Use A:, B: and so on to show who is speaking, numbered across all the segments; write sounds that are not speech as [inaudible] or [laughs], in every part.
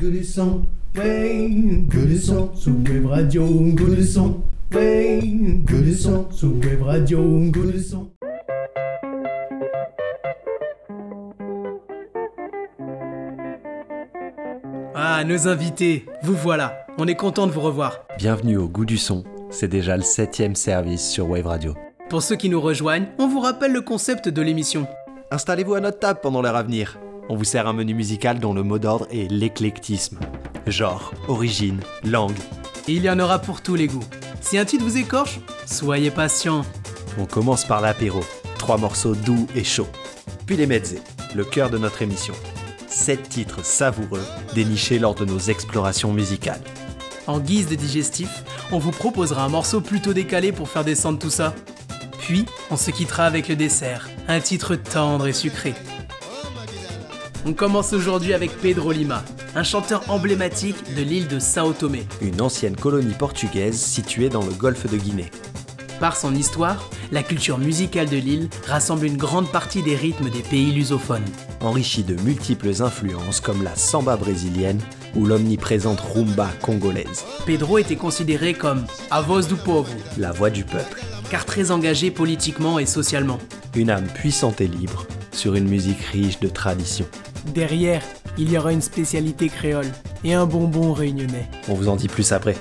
A: Que du son, ouais, que du son sous web radio, que du son, ouais, que du son sous web radio, que du son.
B: Ah, nos invités, vous voilà. On est content de vous revoir.
C: Bienvenue au goût du son. C'est déjà le septième service sur Wave Radio.
B: Pour ceux qui nous rejoignent, on vous rappelle le concept de l'émission.
C: Installez-vous à notre table pendant l'heure à venir. On vous sert un menu musical dont le mot d'ordre est l'éclectisme. Genre, origine, langue.
B: Et il y en aura pour tous les goûts. Si un titre vous écorche, soyez patient.
C: On commence par l'apéro. Trois morceaux doux et chauds. Puis les mezzés, le cœur de notre émission. Sept titres savoureux dénichés lors de nos explorations musicales.
B: En guise de digestif, on vous proposera un morceau plutôt décalé pour faire descendre tout ça. Puis, on se quittera avec le dessert, un titre tendre et sucré. On commence aujourd'hui avec Pedro Lima, un chanteur emblématique de l'île de Sao Tomé.
C: Une ancienne colonie portugaise située dans le golfe de Guinée.
B: Par son histoire, la culture musicale de l'île rassemble une grande partie des rythmes des pays lusophones.
C: Enrichi de multiples influences comme la samba brésilienne ou l'omniprésente rumba congolaise.
B: Pedro était considéré comme a voz do povo,
C: La voix du peuple.
B: car très engagé politiquement et socialement.
C: Une âme puissante et libre sur une musique riche de traditions.
B: Derrière, il y aura une spécialité créole et un bonbon réunionnais.
C: On vous en dit plus après.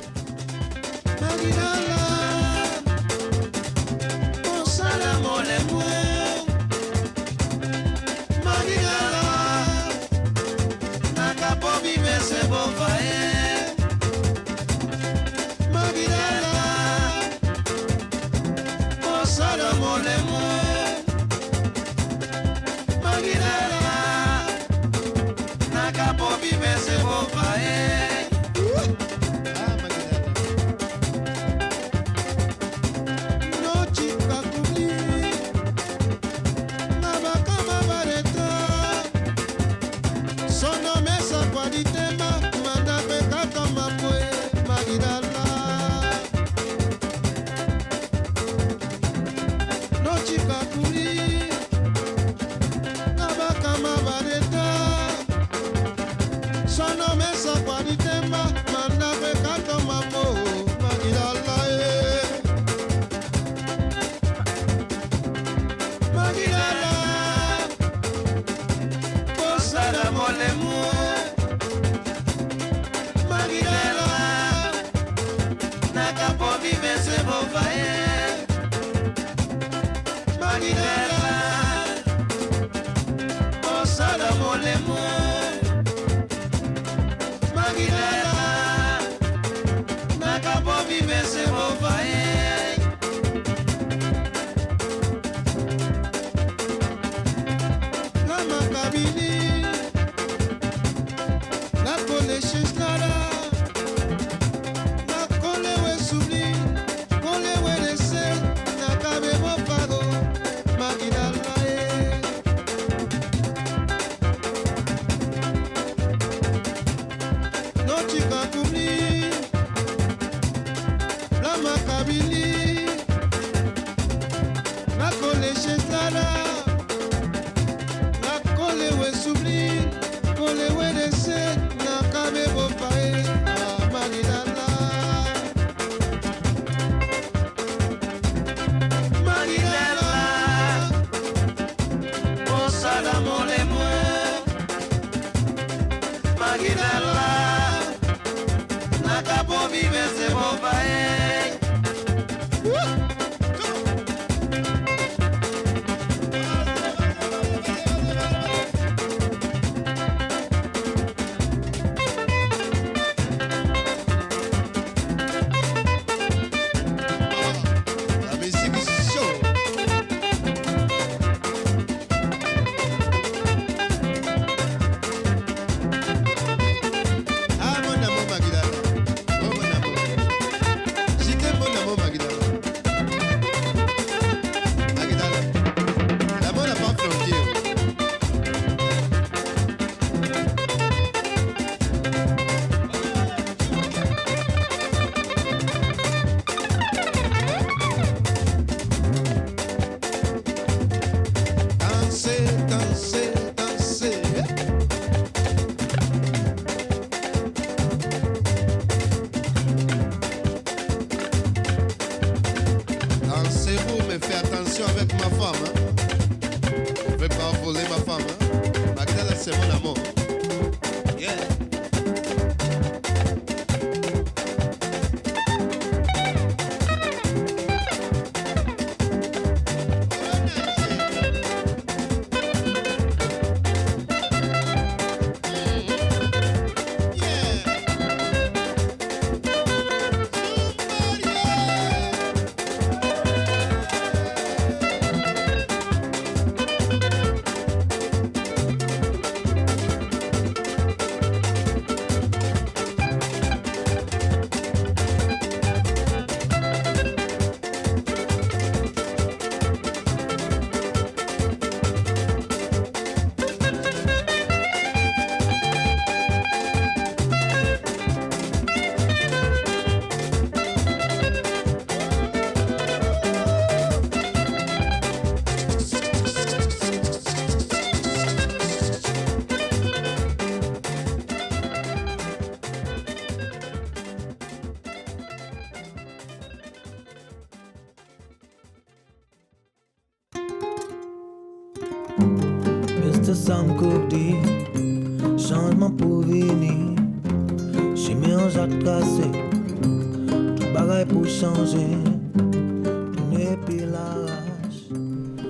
A: believe.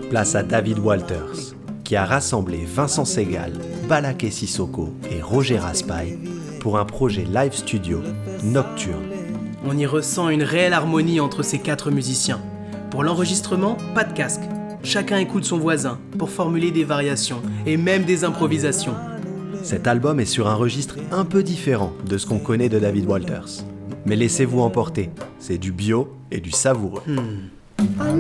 D: Place à David Walters, qui a rassemblé Vincent Segal, Balaké Sissoko et Roger Raspail pour un projet live studio nocturne.
B: On y ressent une réelle harmonie entre ces quatre musiciens. Pour l'enregistrement, pas de casque. Chacun écoute son voisin pour formuler des variations et même des improvisations.
D: Cet album est sur un registre un peu différent de ce qu'on connaît de David Walters. Mais laissez-vous emporter, c'est du bio et du savoureux.
A: Pas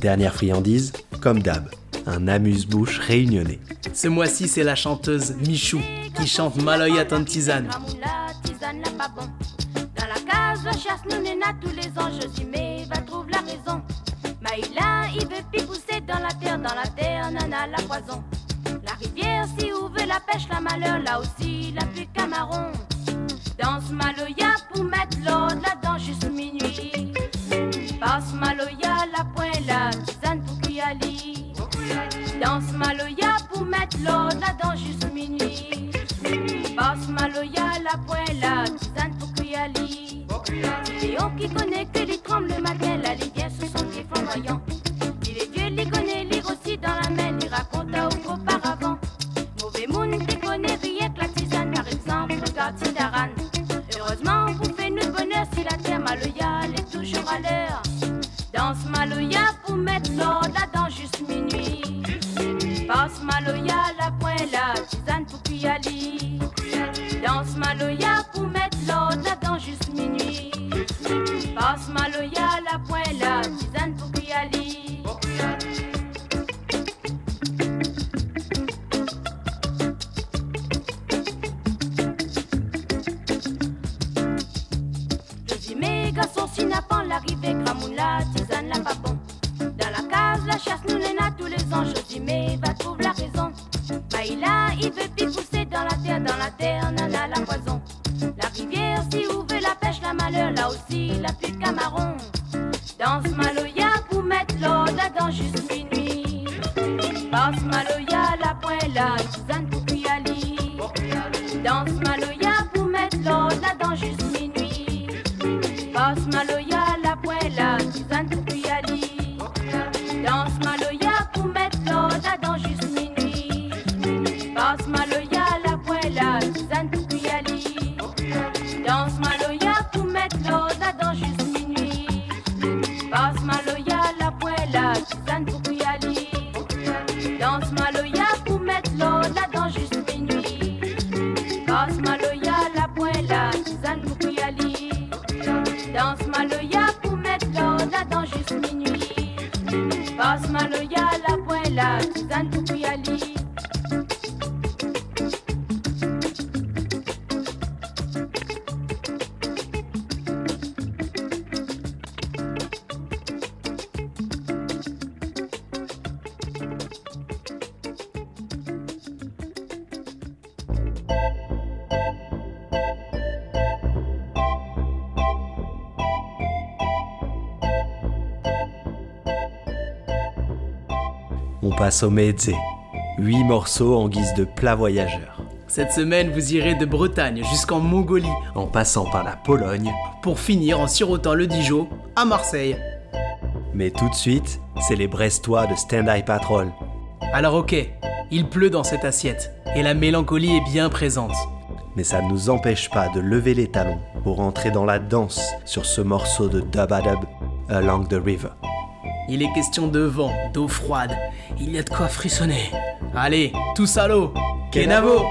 D: Dernière friandise, comme d'hab, un amuse-bouche réunionnais.
B: Ce mois-ci, c'est la chanteuse Michou qui chante Maloya Tante Tisane.
E: La tisane n'est pas bon. Dans la case de chasse, nous néna tous les ans. Josimé va trouver la raison. Maïla, il veut plus pousser dans la terre, dans la terre, nana, la poison. La rivière, si où veut la pêche, la malheur, là aussi, la pluie camaron. Danse Maloya pour mettre l'ordre là-dedans juste minuit. Passe Maloya, Danse Maloya pour mettre l'ordre là-dedans juste minuit. juste minuit. Passe Maloya, la poêle,
D: Sommezze. 8 morceaux en guise de plat voyageur.
B: Cette semaine, vous irez de Bretagne jusqu'en Mongolie,
D: en passant par la Pologne,
B: pour finir en sirotant le Dijon à Marseille.
D: Mais tout de suite, c'est les Brestois de Stand Eye Patrol.
B: Alors ok, il pleut dans cette assiette, et la mélancolie est bien présente.
D: Mais ça ne nous empêche pas de lever les talons pour entrer dans la danse sur ce morceau de Dub Dub, Along the River.
B: Il est question de vent, d'eau froide. Il y a de quoi frissonner. Allez, tous à l'eau Kenavo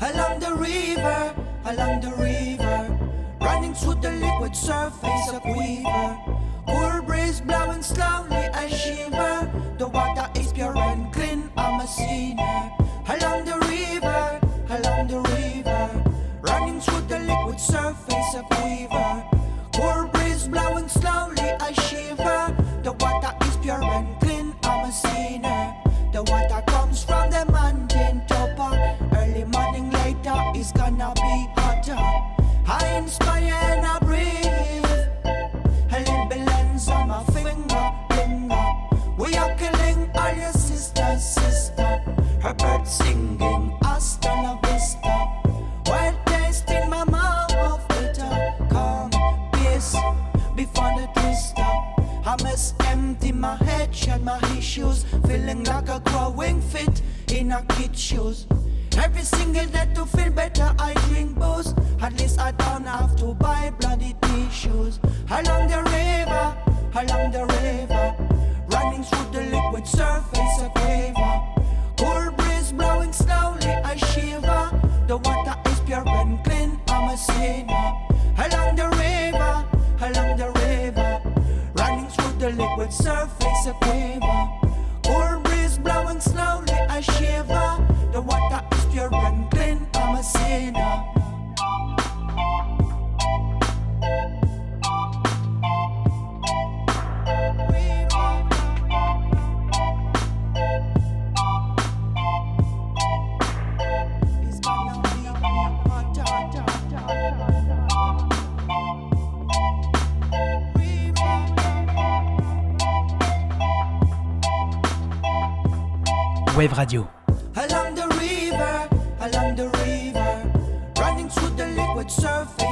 F: Along the river, along the river Running through the liquid surface of river Cool breeze blowing slowly, a shiver The water
B: Wave Radio.
F: Along the river, along the river, running through the liquid surface.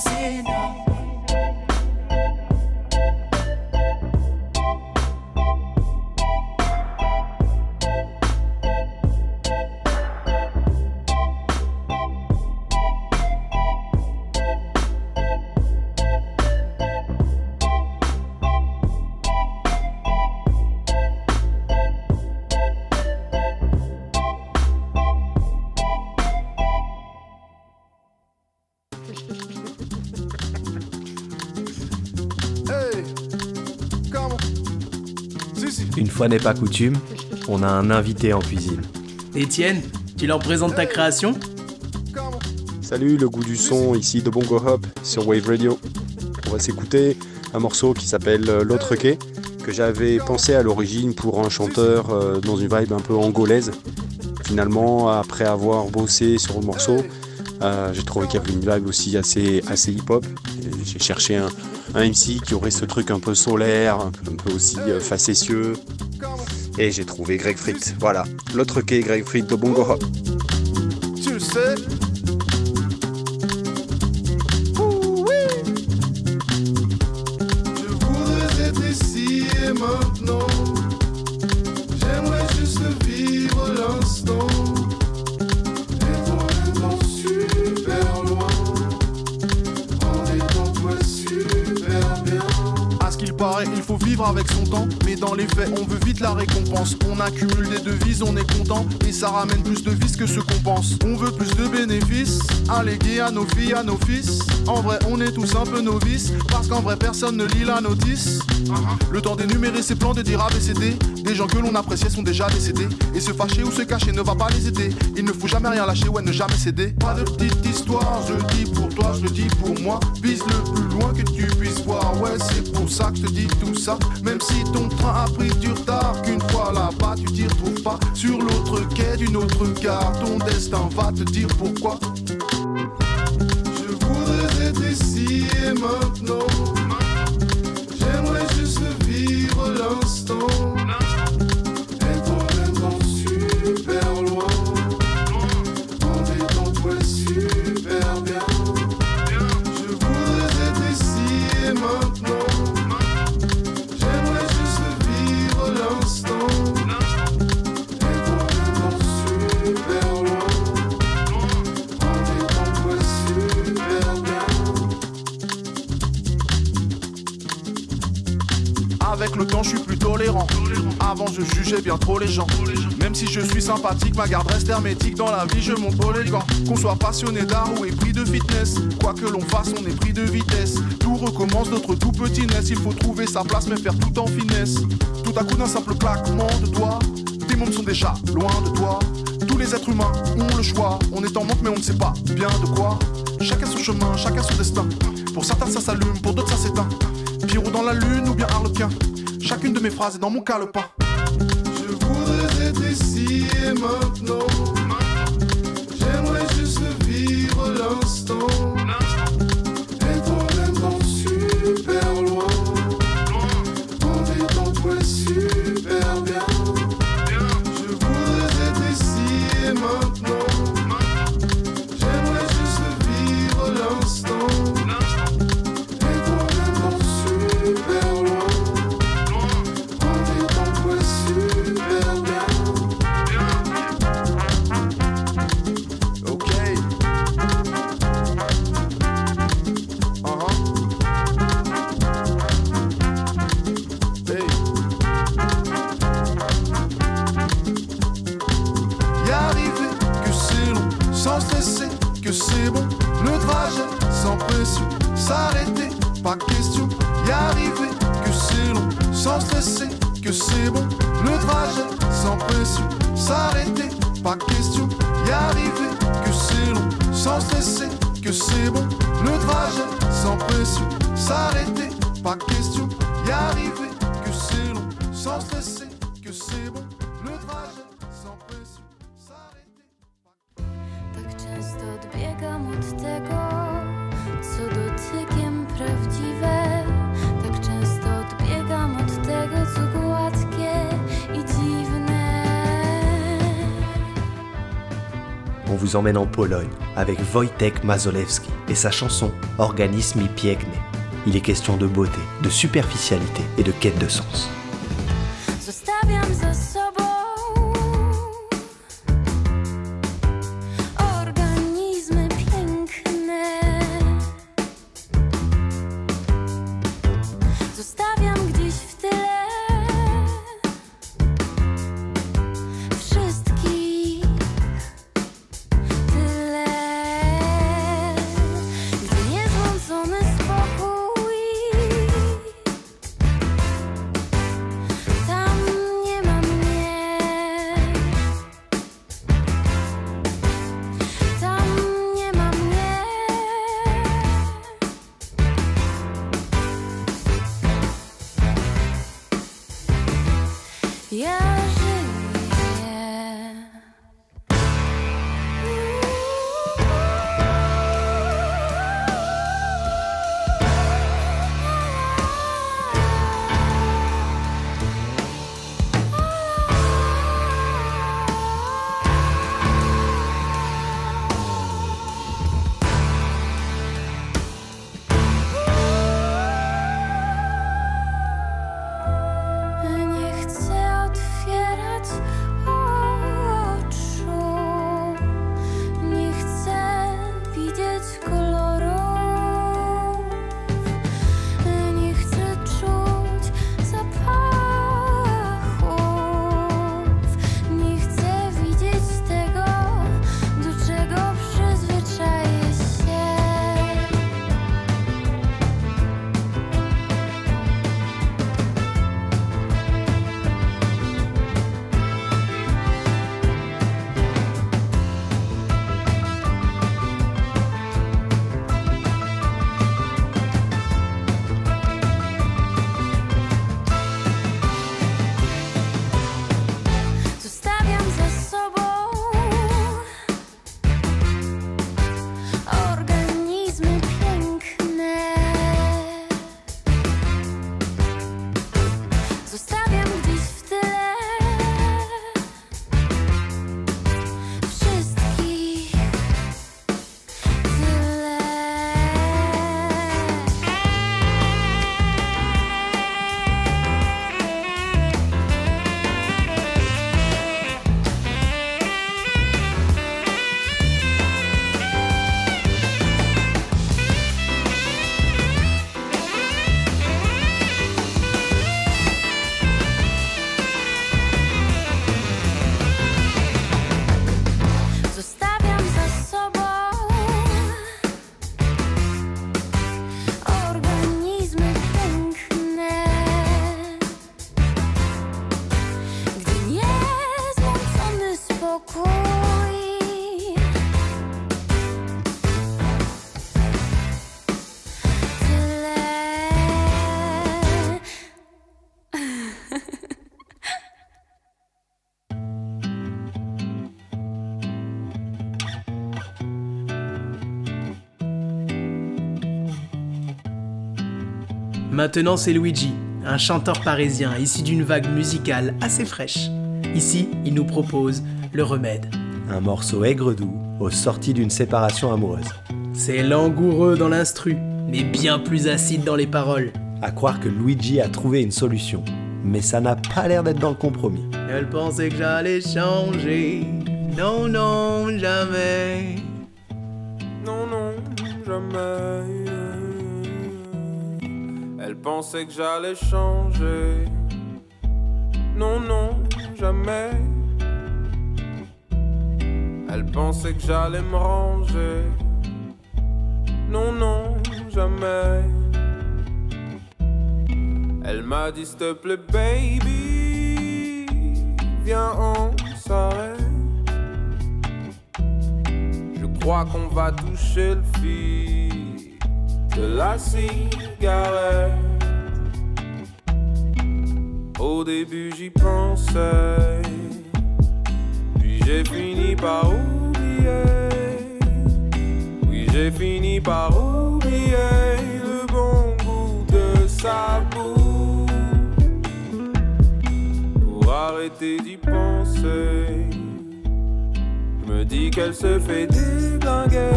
F: Sinner.
D: Fois n'est pas coutume, on a un invité en cuisine.
B: Étienne, tu leur présentes ta création?
G: Salut, le goût du son ici de Bongo Hop sur Wave Radio. On va s'écouter un morceau qui s'appelle euh, L'autre quai, que j'avais pensé à l'origine pour un chanteur euh, dans une vibe un peu angolaise. Finalement, après avoir bossé sur le morceau, euh, j'ai trouvé qu'il y avait une vibe aussi assez, assez hip-hop. J'ai cherché un, un MC qui aurait ce truc un peu solaire, un peu, aussi facétieux. Et j'ai trouvé Greg Fritz. Voilà, l'autre quai, Greg Fritz de Bongo Hop.
H: Tu sais Bana kümülde dövüş on est content. Et ça ramène plus de vices que ce qu'on pense. On veut plus de bénéfices. Allégués à nos filles, à nos fils. En vrai, on est tous un peu novices. Parce qu'en vrai, personne ne lit la notice. Le temps d'énumérer ses plans, de dire ABCD. Des gens que l'on appréciait sont déjà décédés. Et se fâcher ou se cacher ne va pas les aider. Il ne faut jamais rien lâcher, ouais, ne jamais céder. Pas de petite histoire, je le dis pour toi, je le dis pour moi. Vise le plus loin que tu puisses voir. Ouais, c'est pour ça que je te dis tout ça. Même si ton train a pris du retard, qu'une fois là-bas, tu t'y retrouves pas. Sur l'autre quai d'une autre gare, ton destin va te dire pourquoi. Je voudrais être ici et maintenant. J'aimerais juste vivre l'instant. Avant, je jugeais bien trop les gens. Même si je suis sympathique, ma garde reste hermétique. Dans la vie, je monte gants. Qu'on soit passionné d'art ou épris de fitness. Quoi que l'on fasse, on est pris de vitesse. Tout recommence notre tout petit nest. Il faut trouver sa place, mais faire tout en finesse. Tout à coup d'un simple claquement de doigts. Tes mondes sont déjà loin de toi. Tous les êtres humains ont le choix. On est en manque, mais on ne sait pas bien de quoi. Chacun son chemin, chacun son destin. Pour certains, ça s'allume, pour d'autres, ça s'éteint. Pierrot dans la lune ou bien Harlequin. Chacune de mes phrases est dans mon calepin. Être ici et maintenant. J'aimerais juste vivre l'instant.
I: Vous emmène en Pologne avec Wojtek Mazolewski et sa chanson Organisme i piękny. Il est question de beauté, de superficialité et de quête de sens.
B: Maintenant, c'est Luigi, un chanteur parisien issu d'une vague musicale assez fraîche. Ici, il nous propose Le Remède.
I: Un morceau aigre-doux aux sorties d'une séparation amoureuse.
B: C'est langoureux dans l'instru, mais bien plus acide dans les paroles.
I: À croire que Luigi a trouvé une solution. Mais ça n'a pas l'air d'être dans le compromis.
B: Elle pensait que j'allais changer. Non, non, jamais.
J: Non, non, jamais. Pensait que j'allais changer. Non, non, jamais. Elle pensait que j'allais me ranger. Non, non, jamais. Elle m'a dit, s'il te plaît, baby, viens, on s'arrête. Je crois qu'on va toucher le fil de la cigarette. Au début j'y pensais, puis j'ai fini par oublier. Oui, j'ai fini par oublier le bon goût de sa boue. Pour arrêter d'y penser, je me dis qu'elle se fait déglinguer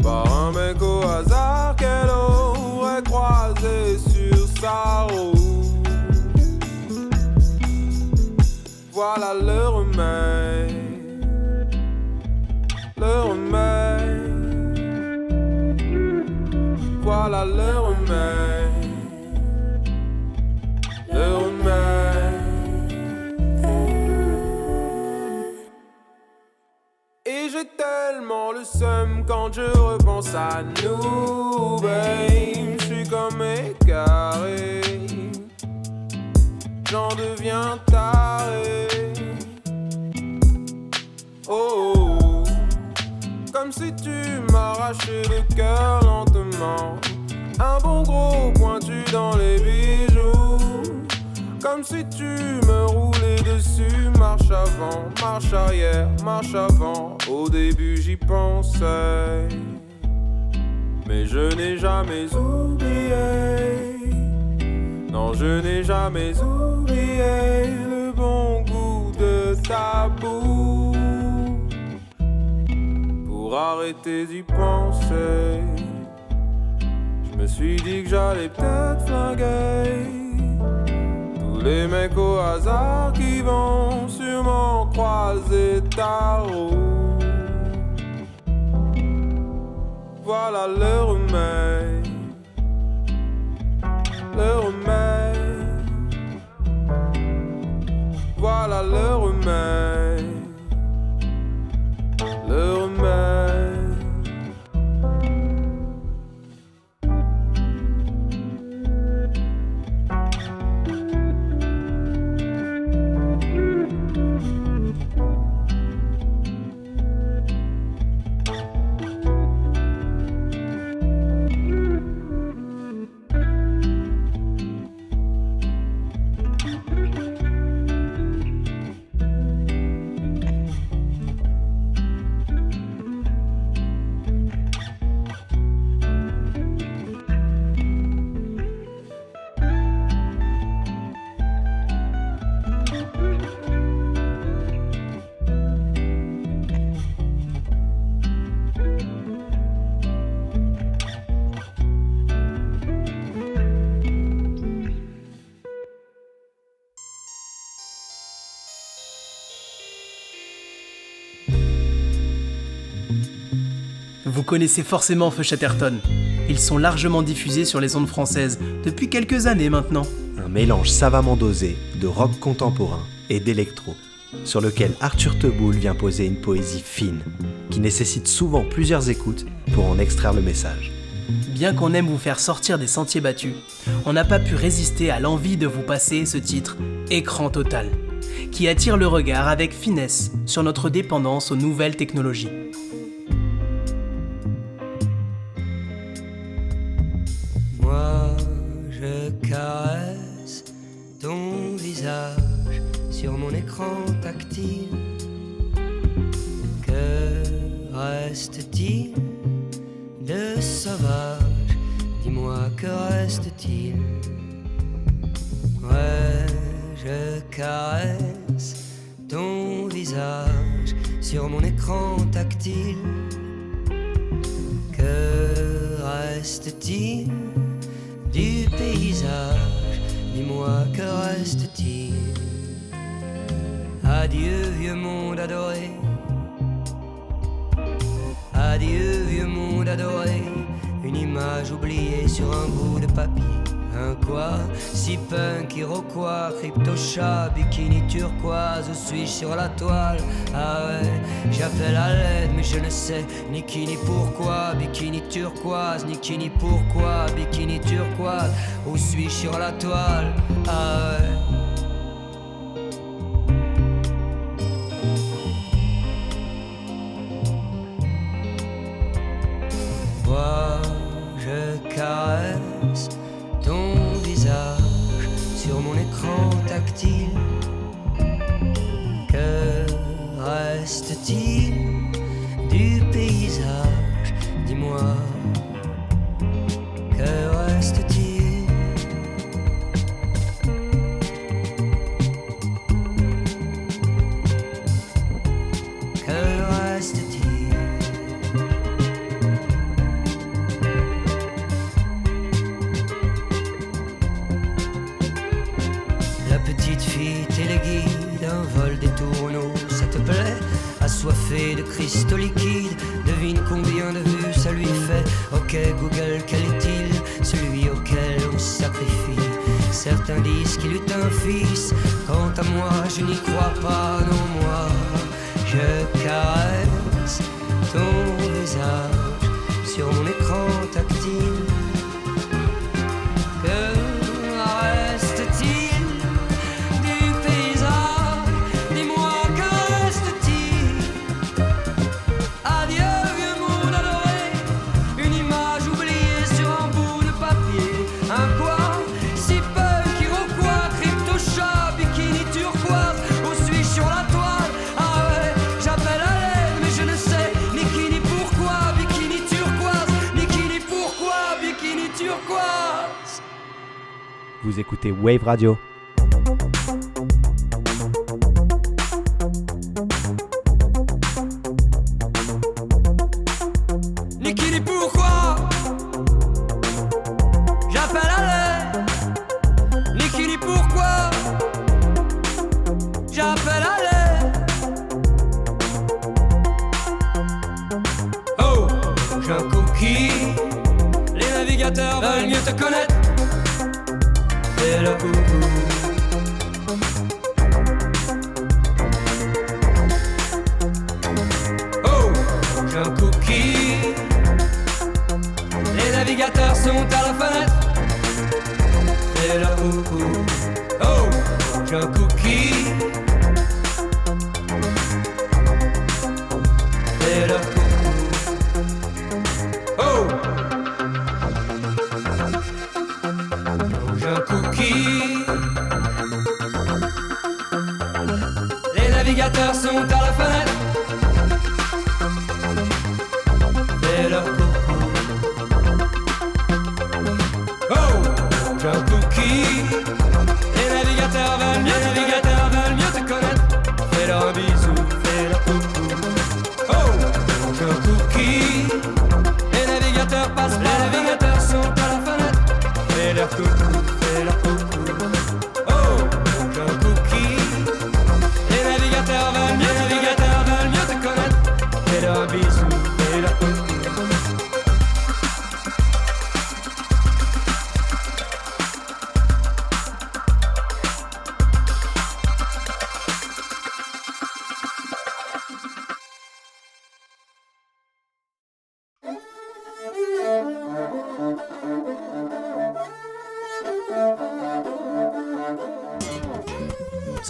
J: par un mec au hasard qu'elle aurait croisé sur sa route. Voilà le remède, le remède. Voilà le remède, le remède. Et j'ai tellement le seum quand je repense à nous, babe. Je suis comme égaré, j'en deviens taré. Oh, comme si tu m'arrachais le cœur lentement. Un bon gros pointu dans les bijoux. Comme si tu me roulais dessus. Marche avant, marche arrière, marche avant. Au début j'y pensais. Mais je n'ai jamais oublié. Non, je n'ai jamais oublié le bon goût de ta boue. Pour arrêter d'y penser, je me suis dit que j'allais peut-être flinguer. Tous les mecs au hasard qui vont sûrement croiser ta route. Voilà le remède, le remède. Voilà le remède,
B: Vous connaissez forcément Feu Chatterton. Ils sont largement diffusés sur les ondes françaises depuis quelques années maintenant.
D: Un mélange savamment dosé de rock contemporain et d'électro, sur lequel Arthur Teboul vient poser une poésie fine, qui nécessite souvent plusieurs écoutes pour en extraire le message.
B: Bien qu'on aime vous faire sortir des sentiers battus, on n'a pas pu résister à l'envie de vous passer ce titre Écran total, qui attire le regard avec finesse sur notre dépendance aux nouvelles technologies.
K: Turquoise, ni qui ni pourquoi. Bikini turquoise, où suis-je sur la toile? Ah.
L: Vous écoutez Wave Radio.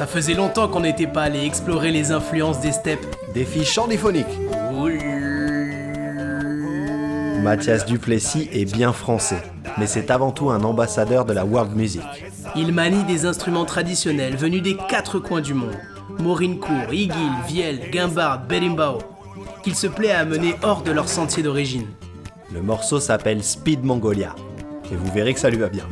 B: Ça faisait longtemps qu'on n'était pas allé explorer les influences des steppes.
L: des chant diphonique. Mathias Duplessis est bien français, mais c'est avant tout un ambassadeur de la world music.
B: Il manie des instruments traditionnels venus des quatre coins du monde. Morincourt, Igil, Vielle, Guimbarde, Berimbao, qu'il se plaît à amener hors de leur sentier d'origine.
L: Le morceau s'appelle Speed Mongolia, et vous verrez que ça lui va bien.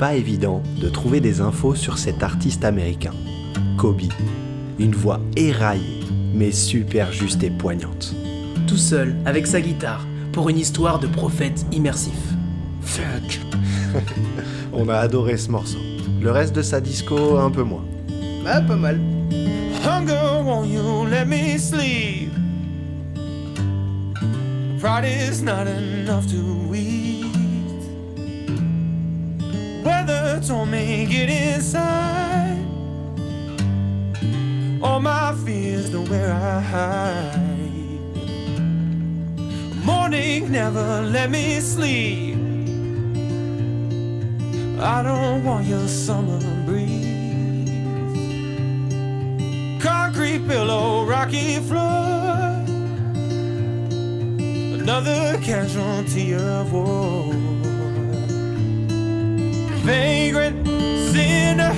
D: Pas évident de trouver des infos sur cet artiste américain. Kobe. Une voix éraillée, mais super juste et poignante.
B: Tout seul, avec sa guitare, pour une histoire de prophète immersif. Fuck. [laughs]
D: On a adoré ce morceau. Le reste de sa disco, un peu moins.
B: Ah, pas mal.
J: Hunger, won't you let me sleep? Pride is not enough to Weather don't make it inside. All my fears know where I hide. Morning never let me sleep. I don't want your summer breeze. Concrete pillow, rocky floor. Another casualty of war. Vagrant, sinner,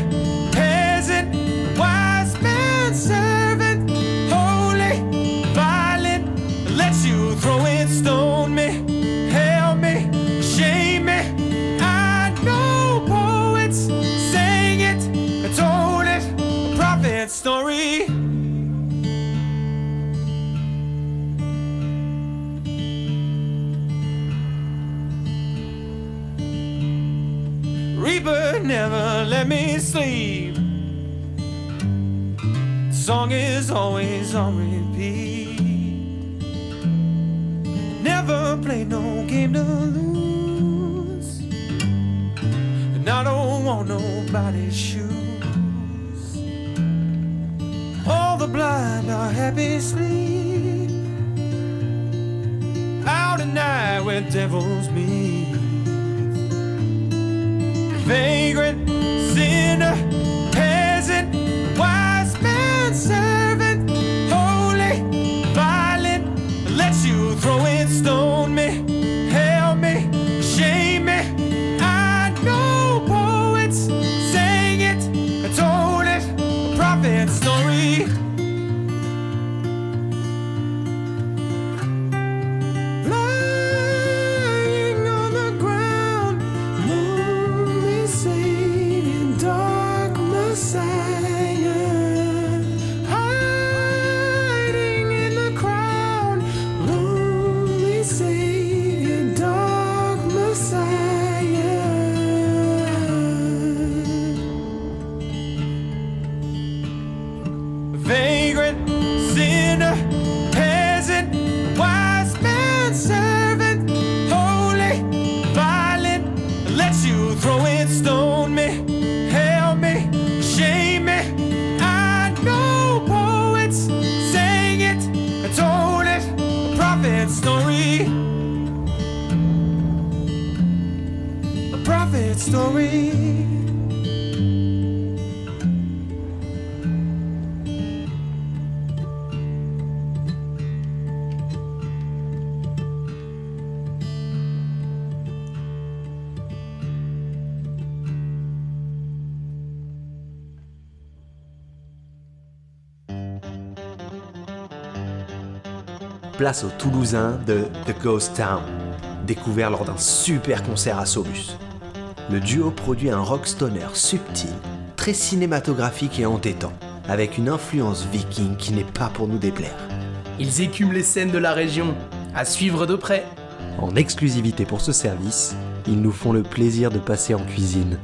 J: let me sleep. Song is always on repeat. Never play no game to lose. And I don't want nobody's shoes. All the blind are happy sleep. Out at night where devils meet vagrant,
D: Place au Toulousain de The Ghost Town. découvert lors d'un super concert à Sobus. Le duo produit un rock stoner subtil, très cinématographique et entêtant, avec une influence viking qui n'est pas pour nous déplaire.
B: Ils écument les scènes de la région, à suivre de près.
D: En exclusivité pour ce service, ils nous font le plaisir de passer en cuisine.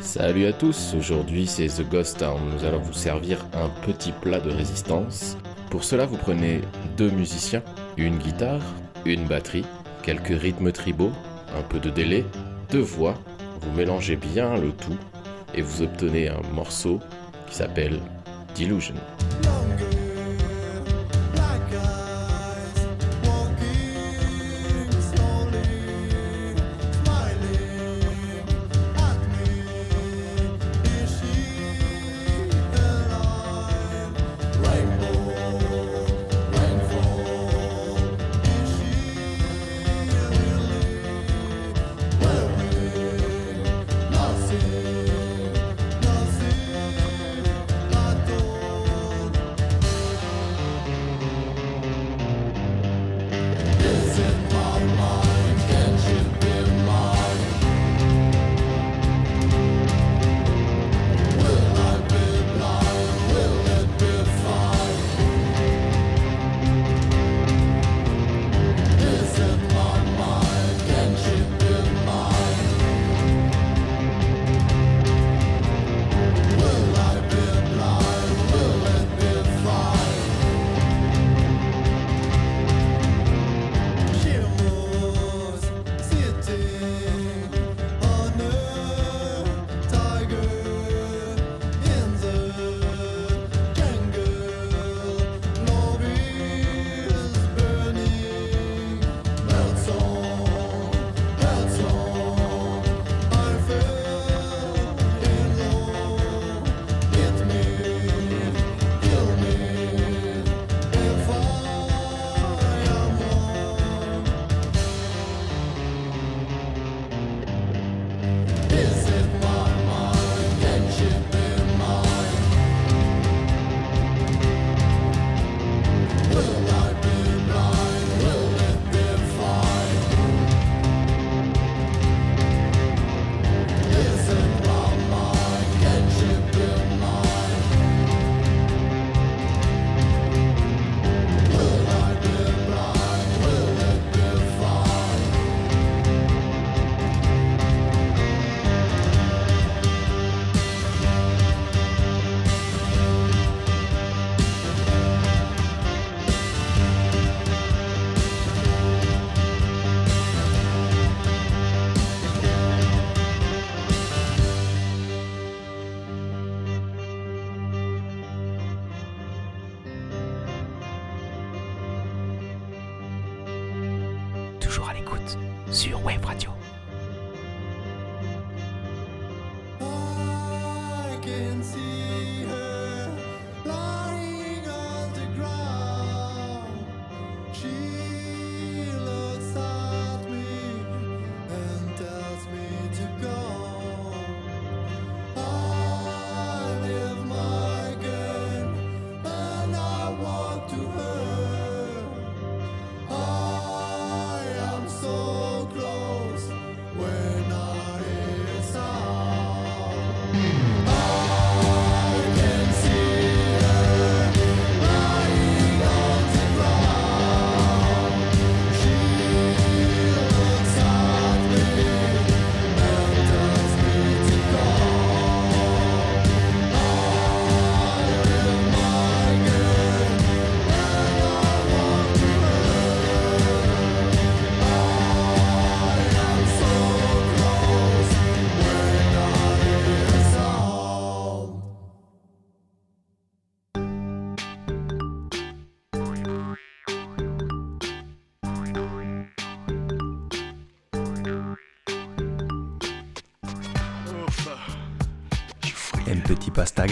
M: Salut à tous, aujourd'hui c'est The Ghost Town. Nous allons vous servir un petit plat de résistance. Pour cela, vous prenez deux musiciens, une guitare, une batterie, quelques rythmes tribaux, un peu de délai, deux voix. Vous mélangez bien le tout et vous obtenez un morceau qui s'appelle Delusion.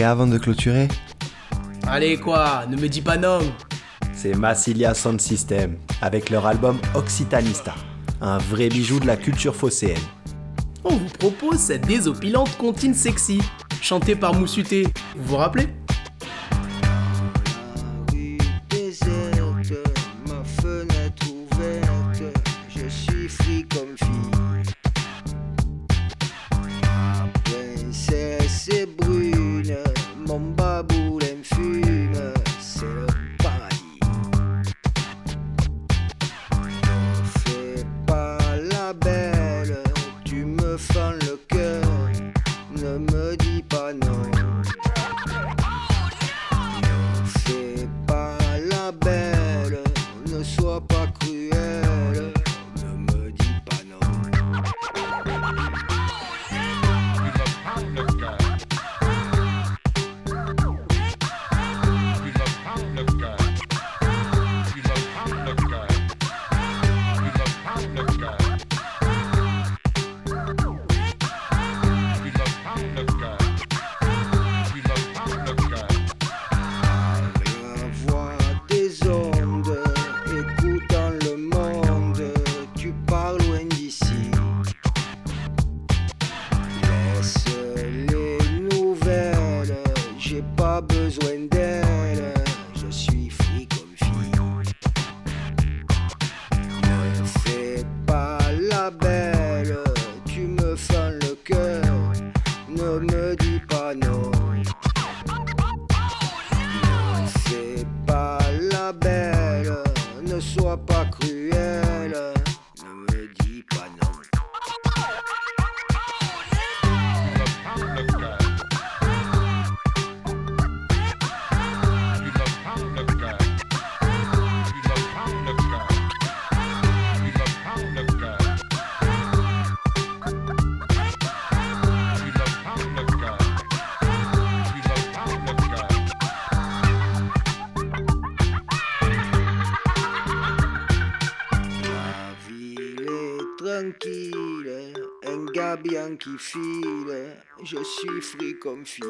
D: Pastaga avant de clôturer
B: Allez quoi, ne me dis pas non.
D: C'est Massilia Sound System, avec leur album Occitanista, un vrai bijou de la culture phocéenne.
B: On vous propose cette désopilante comptine sexy, chantée par Moussuté. Vous vous rappelez?
A: free. Un gars bien qui file, je suis free comme fille.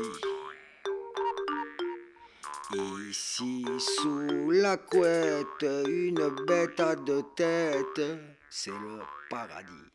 A: Ici sous la couette, une bête à deux têtes, c'est le paradis.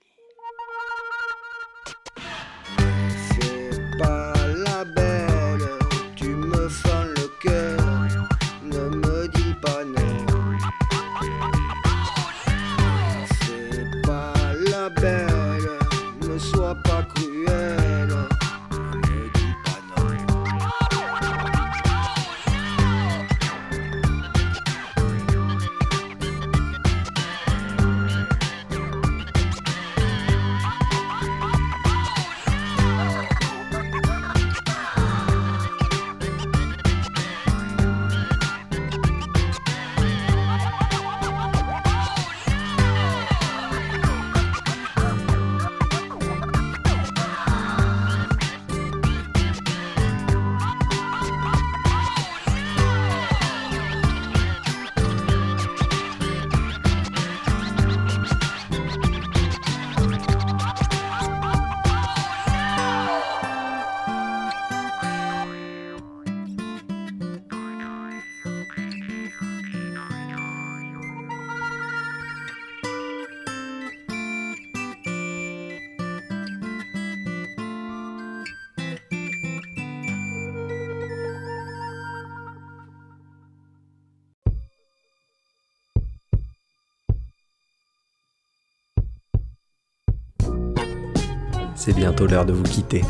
D: C'est bientôt l'heure de vous quitter.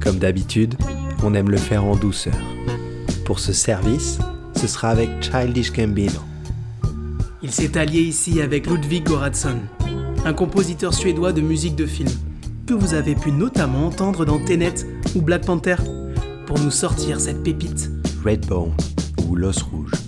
D: Comme d'habitude, on aime le faire en douceur. Pour ce service, ce sera avec Childish Gambino.
B: Il s'est allié ici avec Ludwig Göransson, un compositeur suédois de musique de film, que vous avez pu notamment entendre dans Tenet ou Black Panther, pour nous sortir cette pépite.
D: Redbone ou L'os rouge.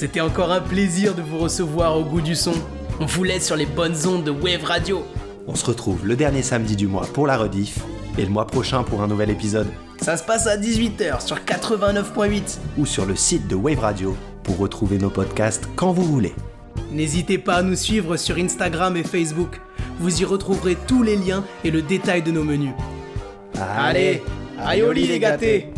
B: C'était encore un plaisir de vous recevoir au goût du son. On vous laisse sur les bonnes ondes de Wave Radio.
D: On se retrouve le dernier samedi du mois pour la rediff et le mois prochain pour un nouvel épisode.
B: Ça se passe à 18h sur 89.8.
D: Ou sur le site de Wave Radio pour retrouver nos podcasts quand vous voulez.
B: N'hésitez pas à nous suivre sur Instagram et Facebook. Vous y retrouverez tous les liens et le détail de nos menus. Allez, lit les gâtés